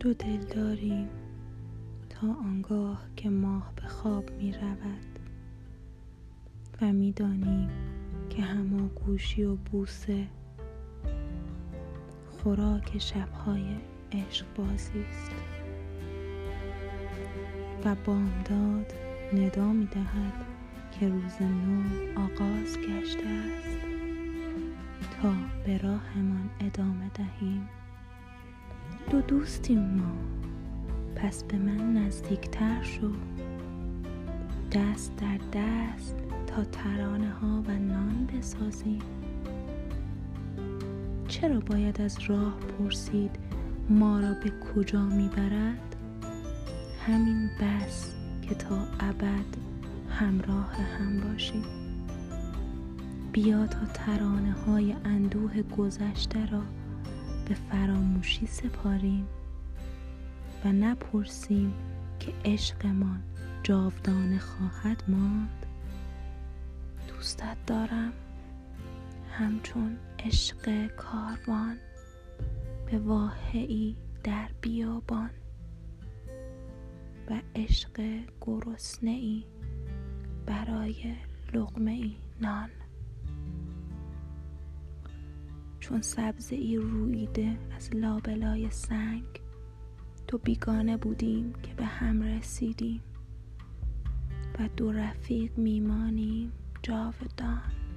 دو دل داریم تا آنگاه که ماه به خواب می رود و می دانیم که هماگوشی و بوسه خوراک شبهای عشق بازی است و بامداد ندا می دهد که روز نو آغاز گشته است تا به راهمان ادامه دهیم. دو دوستیم ما. پس به من نزدیکتر شو. دست در دست تا ترانه ها و نان بسازیم چرا باید از راه پرسید ما را به کجا می‌برد؟ همین بس که تا ابد همراه هم باشیم بیا تا ترانه های اندوه گذشته را به فراموشی سپاریم و نپرسیم که عشقمان جاودانه خواهد ماند. دوستت دارم. همچون عشق کاروان به واهعی در بیابان و عشق گرسنه ای برای لغمه ای نان. چون سبزه ای رویده از لابلای سنگ تو بیگانه بودیم که به هم رسیدیم و دو رفیق میمانیم جاودان.